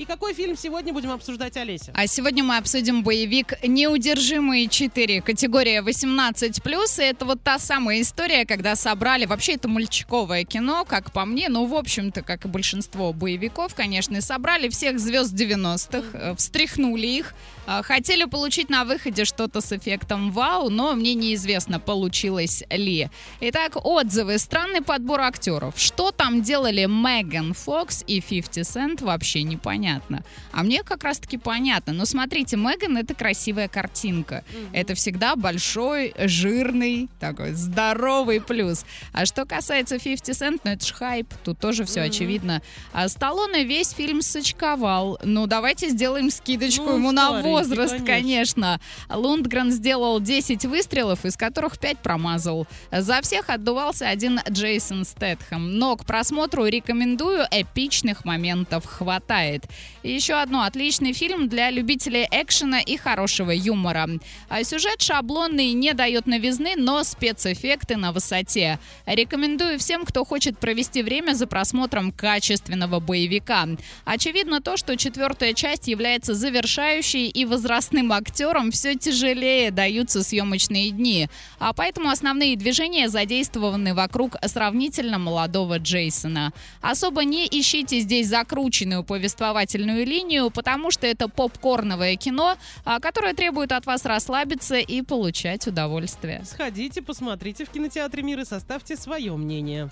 И какой фильм сегодня будем обсуждать, Олеся? А сегодня мы обсудим боевик «Неудержимые 4», категория 18+. И это вот та самая история, когда собрали... Вообще это мальчиковое кино, как по мне. Ну, в общем-то, как и большинство боевиков, конечно, и собрали всех звезд 90-х, э, встряхнули их, э, хотели получить на выходе что-то с эффектом вау, но мне неизвестно, получилось ли. Итак, отзывы. Странный подбор актеров. Что там делали Меган Фокс и 50 Cent, вообще непонятно. А мне как раз-таки понятно. Но смотрите, Меган — это красивая картинка. Это всегда большой, жирный, такой здоровый плюс. А что касается 50 Cent, ну это ж хайп, тут тоже все очевидно. А Сталлоне весь фильм сочковал. Ну, давайте сделаем скидочку Ну, ему на возраст, конечно. конечно. Лундгрен сделал 10 выстрелов, из которых 5 промазал. За всех отдувался один Джейсон Стэтхэм. Но к просмотру рекомендую, эпичных моментов хватает. И еще одно отличный фильм для любителей экшена и хорошего юмора. А Сюжет шаблонный, не дает новизны, но спецэффекты на высоте. Рекомендую всем, кто хочет провести время за просмотром качественного боевика. Очевидно то, что четвертая часть является завершающей и возрастным актерам все тяжелее даются съемочные дни. А поэтому основные движения задействованы вокруг сравнительно молодого Джейсона. Особо не ищите здесь закрученную повествовательную линию, потому что это попкорновое кино, а, которое требует от вас расслабиться и получать удовольствие. Сходите, посмотрите в кинотеатре «Мир» и составьте свое мнение.